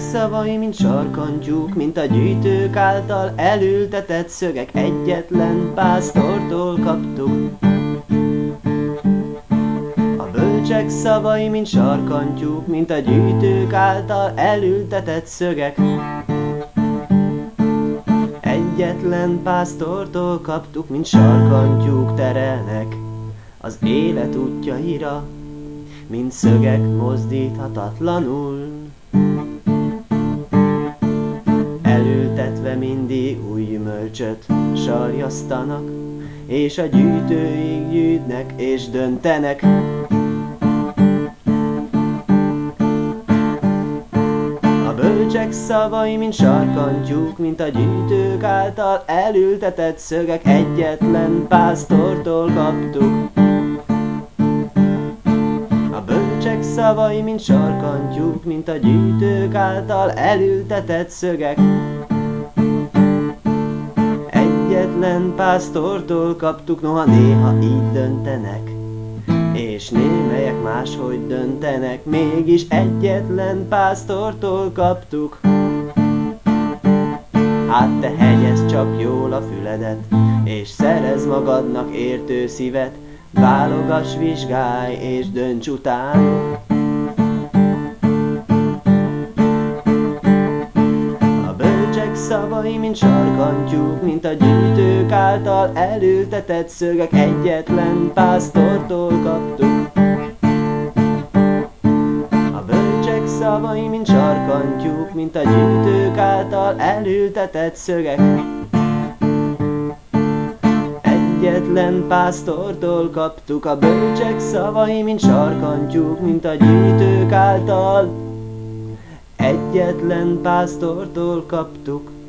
szavai, mint sarkantyúk, mint a gyűjtők által elültetett szögek, egyetlen pásztortól kaptuk. A bölcsek szavai, mint sarkantyúk, mint a gyűjtők által elültetett szögek, egyetlen pásztortól kaptuk, mint sarkantyúk terelnek az élet útjaira, mint szögek mozdíthatatlanul. Mindig új gyümölcsöt sarjasztanak, és a gyűjtőig gyűjtnek és döntenek. bölcsek szavai, mint sarkantyúk, mint a gyűjtők által elültetett szögek, egyetlen pásztortól kaptuk. A bölcsek szavai, mint sarkantyúk, mint a gyűjtők által elültetett szögek, egyetlen pásztortól kaptuk, noha néha így döntenek. És némelyek máshogy döntenek, mégis egyetlen pásztortól kaptuk. Hát te hegyez csak jól a füledet, és szerez magadnak értő szívet, válogass, vizsgálj és dönts utánuk. szavai, mint sarkantyúk, mint a gyűjtők által elültetett szögek, egyetlen pásztortól kaptuk. A bölcsek szavai, mint sarkantyúk, mint a gyűjtők által elültetett szögek, egyetlen pásztortól kaptuk a bölcsek szavai, mint sarkantyúk, mint a gyűjtők által egyetlen pásztortól kaptuk.